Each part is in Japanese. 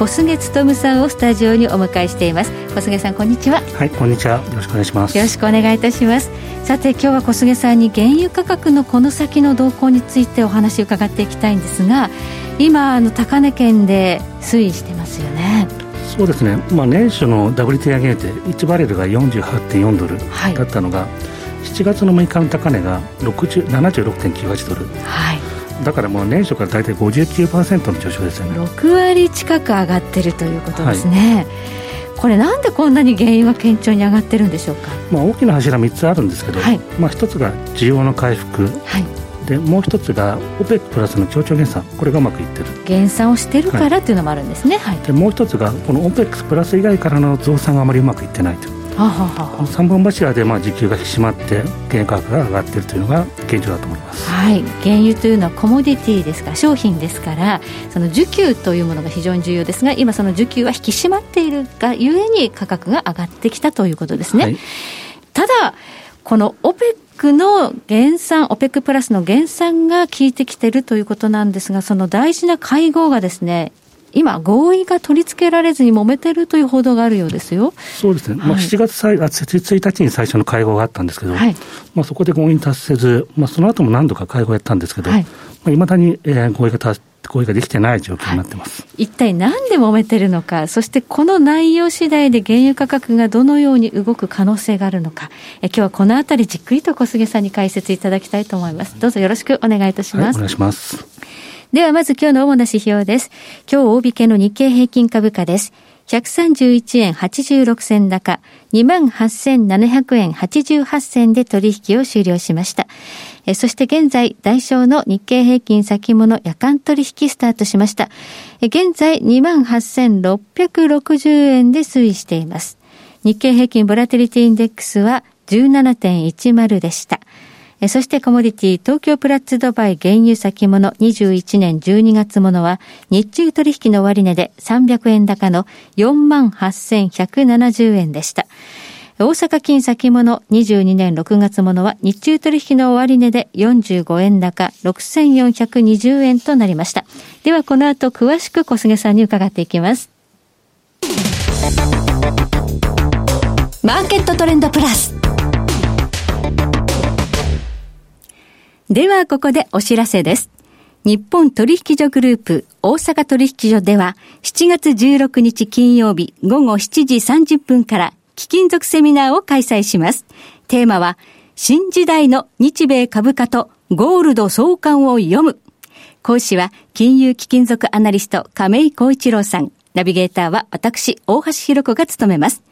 小菅勉さんをスタジオにお迎えしています。小菅さんこんにちは。はいこんにちは。よろしくお願いします。よろしくお願いいたします。さて今日は小菅さんに原油価格のこの先の動向についてお話を伺っていきたいんですが今あの高値圏で推移してますよね。そうですね、まあ、年初の WTI ゲーて1バレルが48.4ドルだったのが、はい、7月の6日の高値が76.98ドル、はい、だからもう年初から大体59%の上昇ですよね。6割近く上がってるということですね、はい、これなんでこんなに原因は堅調に上がってるんでしょうか、まあ、大きな柱3つあるんですけど、はい、まあ、1つが需要の回復、はい。でもう一つが OPEC プラスの協調減産。これがうまくいってる。減産をしてるからっていうのもあるんですね、はい、でもう一つがこの OPEC プラス以外からの増産があまりうまくいってないとははは。3本柱でまあ時給が引き締まって原油価格が上がっているというのが現状だと思います、はい、原油というのはコモディティですから商品ですからその需給というものが非常に重要ですが今その需給は引き締まっているがゆえに価格が上がってきたということですね、はい、ただこの OPEC の減産、OPEC プラスの減産が効いてきてるということなんですが、その大事な会合がですね、今、合意が取り付けられずに揉めてるという報道があるようですよ。そうですね、はい、まあ、7月さあ1日に最初の会合があったんですけど、はい、まあ、そこで合意に達せず、まあ、その後も何度か会合やったんですけど、はい。まあ、未だに、えー、合意が達合意ができてない状況になってます、はい、一体何で揉めてるのか、そしてこの内容次第で原油価格がどのように動く可能性があるのか、え今日はこのあたりじっくりと小菅さんに解説いただきたいと思います。どうぞよろしくお願いいたします。はい、お願いします。ではまず今日の主な指標です。今日大引けの日経平均株価です。131円86銭高、28,700円88銭で取引を終了しました。えそして現在、代償の日経平均先物夜間取引スタートしました。え現在、28,660円で推移しています。日経平均ボラテリティインデックスは17.10でした。そしてコモディティ東京プラッツドバイ原油先物21年12月ものは日中取引の終値で300円高の48,170円でした。大阪金先物22年6月ものは日中取引の終値で45円高6420円となりました。ではこの後詳しく小菅さんに伺っていきます。マーケットトレンドプラス。ではここでお知らせです。日本取引所グループ大阪取引所では7月16日金曜日午後7時30分から貴金属セミナーを開催します。テーマは新時代の日米株価とゴールド相関を読む。講師は金融貴金属アナリスト亀井光一郎さん。ナビゲーターは私大橋弘子が務めます。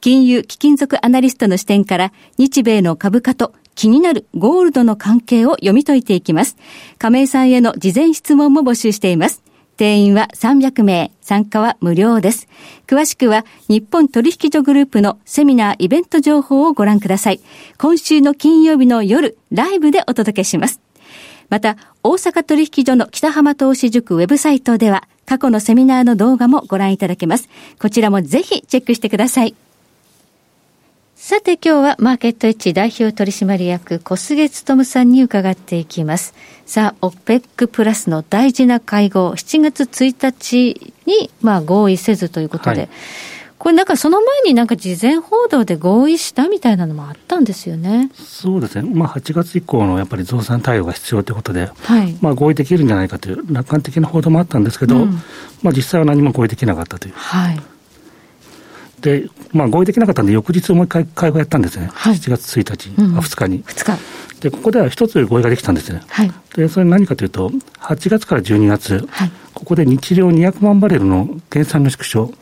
金融貴金属アナリストの視点から日米の株価と気になるゴールドの関係を読み解いていきます。亀井さんへの事前質問も募集しています。定員は300名、参加は無料です。詳しくは日本取引所グループのセミナーイベント情報をご覧ください。今週の金曜日の夜、ライブでお届けします。また、大阪取引所の北浜投資塾ウェブサイトでは、過去のセミナーの動画もご覧いただけます。こちらもぜひチェックしてください。さて今日はマーケットエッジ代表取締役小菅勤さんに伺っていきます。さあ、OPEC プラスの大事な会合、7月1日にまあ合意せずということで、はい、これなんかその前になんか事前報道で合意したみたいなのもあったんですよね。そうですね。まあ8月以降のやっぱり増産対応が必要ということで、はい、まあ合意できるんじゃないかという楽観的な報道もあったんですけど、うん、まあ実際は何も合意できなかったという。はいで、まあ、合意できなかったんで、翌日もう一回会合やったんですね、はい、7月1日、うん、2日に。2日。で、ここでは一つ合意ができたんですね。はい、で、それ何かというと、8月から12月、はい、ここで日量200万バレルの減産の縮小、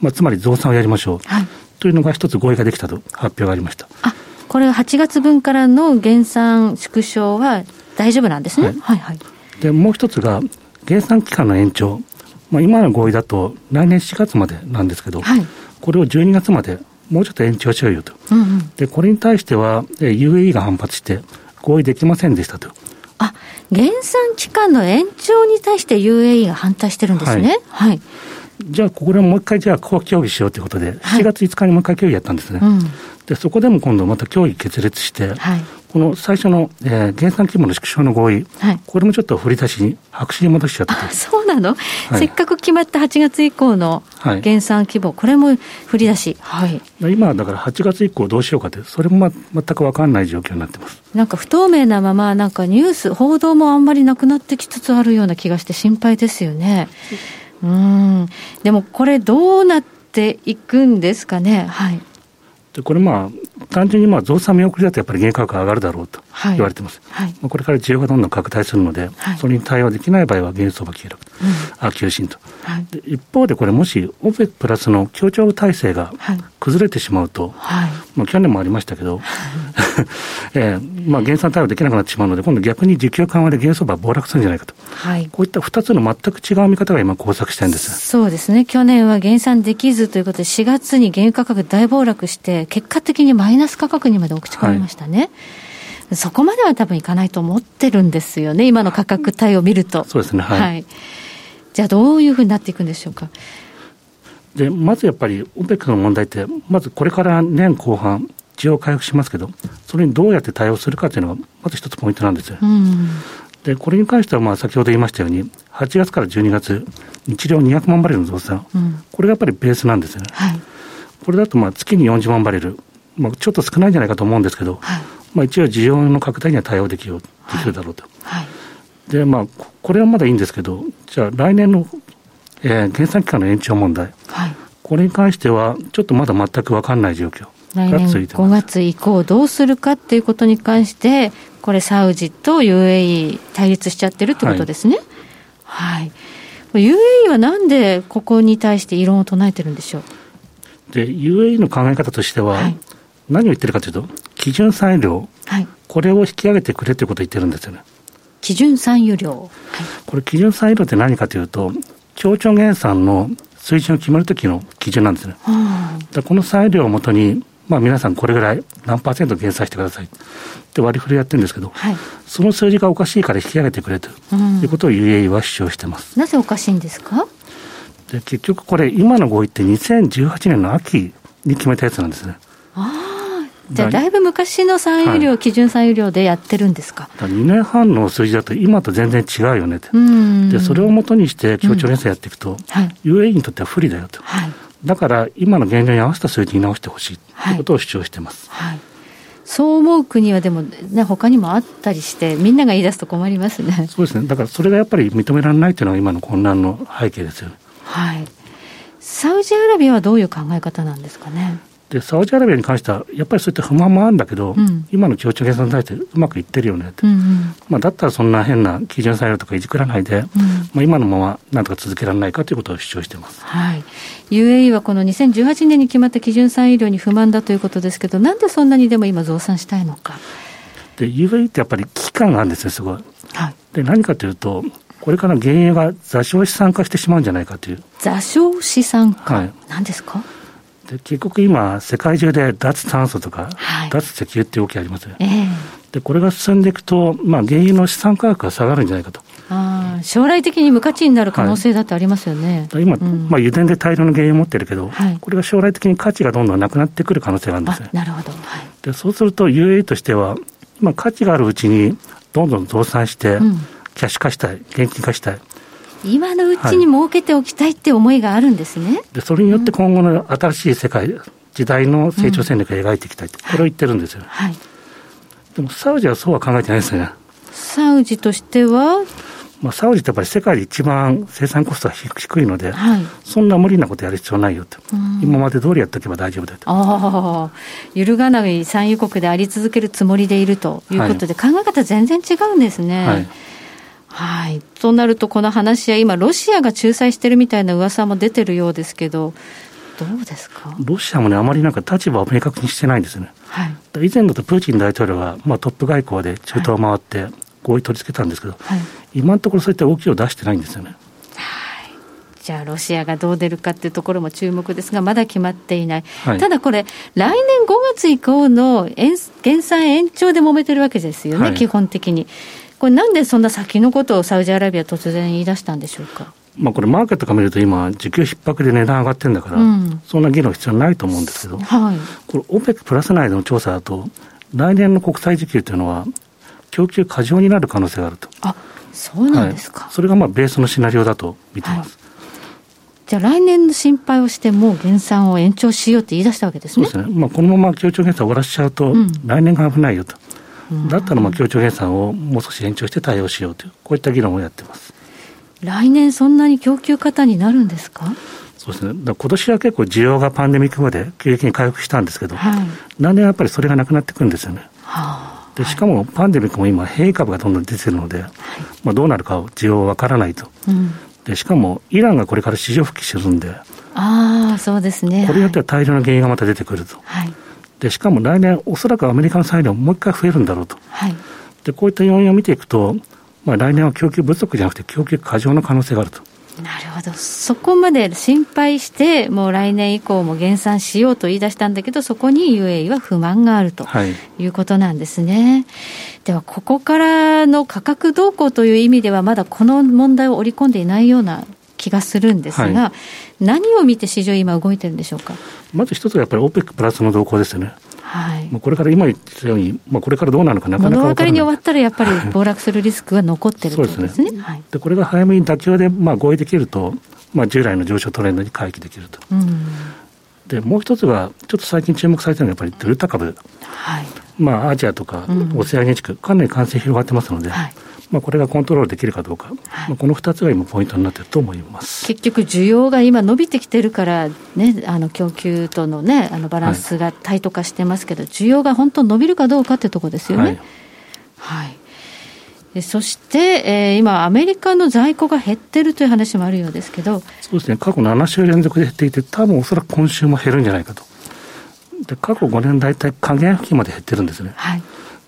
まあ、つまり増産をやりましょう、はい、というのが一つ合意ができたと発表がありました。あこれは8月分からの減産縮小は大丈夫なんですね。はい、はい、はい、で、もう一つが、減産期間の延長。まあ、今の合意だと来年4月までなんですけど、はい、これを12月までもうちょっと延長しようよと、うんうん、でこれに対しては、UAE が反発して、合意できませんでしたと。あ減産期間の延長に対して UAE が反対してるんですね。はい、はい。じゃあ、ここでもう一回、じゃあ、ここ協議しようということで、7月5日にもう一回協議やったんですね。はいうん、で、そこでも今度また協議決裂して、はい、この最初の、えー、減産規模の縮小の合意、はい、これもちょっと振り出しに、白紙に戻しちゃったと。そうなの、はい、せっかく決まった8月以降の減産規模、はい、これも振り出し。はい、今、だから8月以降どうしようかって、それも、ま、全く分かんない状況になってます。なんか不透明なまま、なんかニュース、報道もあんまりなくなってきつつあるような気がして心配ですよね。うん。でもこれどうなっていくんですかね？はい。でこれまあ、単純にまあ増産見送りだとやっぱり原価格が上がるだろうと言われてます。はい、これから需要がどんどん拡大するので、はい、それに対応できない場合は原相場急落、うん、あ急進と、はい、一方でこれもし OPEC プラスの協調体制が崩れてしまうと、はい、まあ去年もありましたけど、えー、まあ減産対応できなくなってしまうので、今度逆に需給緩和で原相場暴落するんじゃないかと。はい、こういった2つの全く違う見方が今交錯してるんです。そうですね。去年は減産できずということで、4月に原油価格大暴落して、結果的にマイナス価格にまで落ち込みましたね。はい、そこまでは多分いかないと思ってるんですよね、今の価格帯を見ると。そうですね、はい、はい、じゃあ、どういうふうになっていくんでしょうか？でまずやっぱり、オペックの問題って、まずこれから年後半、需要回復しますけど、それにどうやって対応するかというのが、まず一つポイントなんですよ。うん、でこれに関しては、まあ、先ほど言いましたように、8月から12月、日量200万バレルの増産、うん、これがやっぱりベースなんですよね。はい、これだとまあ月に40万バレル、まあ、ちょっと少ないんじゃないかと思うんですけど、はい、まあ、一応、需要の拡大には対応できるできるだろうと。はい、で、まあ、これはまだいいんですけど、じゃあ、来年の、えー、減産期間の延長問題、はい、これに関しては、ちょっとまだ全く分かんない状況。来年5月以降、どうするかっていうことに関して、これ、サウジと UAE 対立しちゃってるってことですね。はい、はい、UAE はなんでここに対して異論を唱えてるんでしょう？で UAE の考え方としては、はい、何を言ってるかというと、基準産油量、はい、これを引き上げてくれということを言ってるんですよね。基準産油量、はい、これ、基準産油量って何かというと、協調減産の水準を決めるときの基準なんですね。この産油量をもとに、まあ、皆さんこれぐらい何パーセント減産してください。って割り振りやってるんですけど、はい、その数字がおかしいから引き上げてくれということを UAE は主張してます。なぜおかしいんですか？で結局これ、今の合意って2018年の秋に決めたやつなんですね。あじゃあ、だいぶ昔の産油量、はい、基準産油量でやってるんですか？2年半の数字だと、今と全然違うよねって、でそれをもとにして協調連鎖やっていくと、うんはい、UAE にとっては不利だよと、はい、だから今の現状に合わせた数字に直してほしいということを主張してます。はいそう思う国はでも、ね、他にもあったりして、みんなが言い出すと困りますね。そうですね。だからそれがやっぱり認められないというのが今の混乱の背景ですよね。はい。サウジアラビアはどういう考え方なんですかね？でサウジアラビアに関しては、やっぱりそういった不満もあるんだけど、うん、今の協調計算に対してうまくいってるよねって、うんうん、まあ、だったらそんな変な基準採用とかいじくらないで、うん、まあ、今のままなんとか続けられないかということを主張しています、はい、UAE はこの2018年に決まった基準産油量に不満だということですけど、なんでそんなにでも今、増産したいのか。で UAE ってやっぱり危機感があるんですよ、すごい。はい、で何かというと、これから原油が座礁資産化してしまうんじゃないかという。座礁資産化、はい、何ですか？で結局今、世界中で脱炭素とか、はい、脱石油っていう動きあります。よ、え。ー、でこれが進んでいくと、まあ、原油の資産価格が下がるんじゃないかと。あ将来的に無価値になる可能性だってありますよね、はい、今、うん、まあ、油田で大量の原油を持ってるけど、はい、これが将来的に価値がどんどんなくなってくる可能性があるんです。よ。なるほど、はい、でそうすると、UAE としては、今、価値があるうちにどんどん増産して、キャッシュ化したい、現金化したい。今のうちに設けておきたいって思いがあるんですね。はい、でそれによって今後の新しい世界、時代の成長戦略を描いていきたいと、うん、これを言ってるんですよ。はい、でもサウジはそうは考えてないですね。サウジとしては？まあ、サウジってやっぱり世界で一番生産コストが低いので、はい、そんな無理なことやる必要ないよと、今まで通りやっておけば大丈夫だと。ああ、揺るがない産油国であり続けるつもりでいるということで、はい、考え方全然違うんですね。はいはい。となると、この話は今、ロシアが仲裁してるみたいな噂も出てるようですけど、どうですか？ロシアもね、あまりなんか立場を明確にしてないんですよね。はい、以前だとプーチン大統領が、まあ、トップ外交で中東を回って、合意取り付けたんですけど、はい、今のところそういった動きを出してないんですよね。はい、じゃあ、ロシアがどう出るかっていうところも注目ですが、まだ決まっていない、はい、ただこれ、来年5月以降の減産延長で揉めてるわけですよね、はい、基本的に。これ、なんでそんな先のことをサウジアラビア、突然言い出したんでしょうか？まあ、これ、マーケットから見ると今、需給逼迫で値段上がってるんだから、うん、そんな議論必要ないと思うんですけど、はい、これ、OPEC プラス内での調査だと、来年の国際需給というのは、供給過剰になる可能性があると。あそうなんですか、はい、それがまあベースのシナリオだと見てます。はいじゃあ来年の心配をしても減産を延長しようって言い出したわけですね。そうですね。まあこのまま協調減産を終わらせちゃうと、うん、来年が危ないよと。だったらまあ協調減産をもう少し延長して対応しようという、こういった議論をやってます。来年そんなに供給過多になるんですか？そうですね。だ今年は結構需要がパンデミック後で急激に回復したんですけど、はい、来年はやっぱりそれがなくなってくるんですよね。はあ。でしかもパンデミックも今、変異株がどんどん出てるので、はい、まあ、どうなるか需要は分からないと、うん、でしかもイランがこれから市場復帰するんで、あそうですね。これによっては大量の原因がまた出てくると、はい、でしかも来年、おそらくアメリカの裁量もう一回増えるんだろうと、はい、でこういった要因を見ていくと、まあ、来年は供給不足じゃなくて、供給過剰の可能性があると。なるほど、そこまで心配して、もう来年以降も減産しようと言い出したんだけど、そこに UAE は不満があるということなんですね。はい、では、ここからの価格動向という意味では、まだこの問題を織り込んでいないような気がするんですが、はい、何を見て市場、今、動いてるんでしょうか？まず一つはやっぱり OPEC プラスの動向ですよね。はい、これから今言ったように、まあ、これからどうなるのかなかなか物分かりに終わったら、やっぱり暴落するリスクが残ってるということですね。で、ね。はい、これが早めに妥協で、まあ、合意できると、まあ、従来の上昇トレンドに回帰できると。うん、でもう一つは、ちょっと最近注目されてるのは、やっぱりデルタ株、はい。まあ、アジアとかオセアニア地区、かなり感染広がってますので、はいまあ、これがコントロールできるかどうか、はい、まあ、この2つが今、ポイントになっていると思います。結局、需要が今、伸びてきてるから、ね、あの供給との,、ね、あのバランスがタイト化してますけど、はい、需要が本当伸びるかどうかってとこですよね。はい、はい。そして、えー、今、アメリカの在庫が減ってるという話もあるようですけど。そうですね、過去7週連続で減っていて、多分おそらく今週も減るんじゃないかと。で過去5年、大体下限付近まで減ってるんですね。はい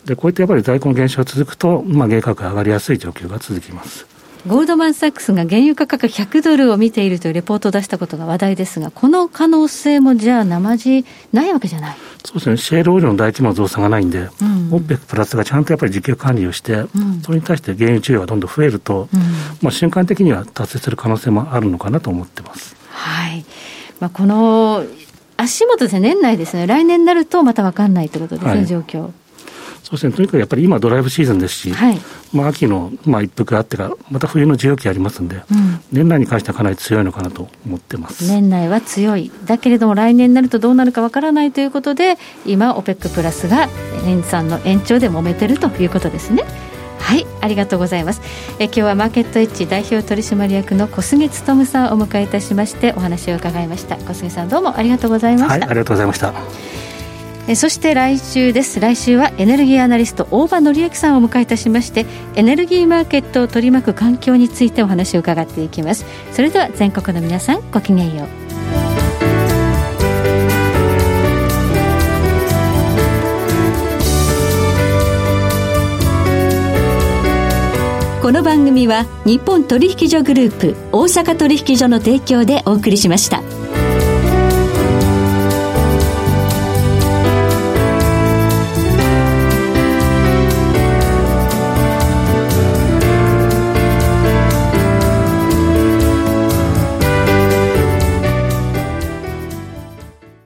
でこういったやっぱり在庫の減少が続くと、まあ、原価格が上がりやすい状況が続きます。ゴールドマン・サックスが原油価格100ドルを見ているというレポートを出したことが話題ですが、この可能性もじゃあ、生地ないわけじゃない。そうですね、シェールオイルの大規模増産がないんで、うん、オペックプラスがちゃんとやっぱり需給管理をして、うん、それに対して原油需要がどんどん増えると、うん、まあ、瞬間的には達成する可能性もあるのかなと思ってます。はい。まあ、この足元ですね、年内ですね、来年になるとまた分かんないということですね、はい、状況。そうですね、とにかくやっぱり今、ドライブシーズンですし、はい、まあ、秋の、まあ、一服があってから、また冬の需要期ありますんで、うん、年内に関してはかなり強いのかなと思ってます。年内は強い、だけれども、来年になるとどうなるかわからないということで、今、OPEC プラスが年産の延長で揉めてるということですね。はい。ありがとうございます。え今日はマーケットエッジ代表取締役の小菅勉さんをお迎えいたしましてお話を伺いました。小菅さんどうもありがとうございました、はい、ありがとうございましたえそして来週です。来週はエネルギーアナリスト大場紀之さんをお迎えいたしましてエネルギーマーケットを取り巻く環境についてお話を伺っていきます。それでは全国の皆さんごきげんよう。この番組は日本取引所グループ大阪取引所の提供でお送りしました。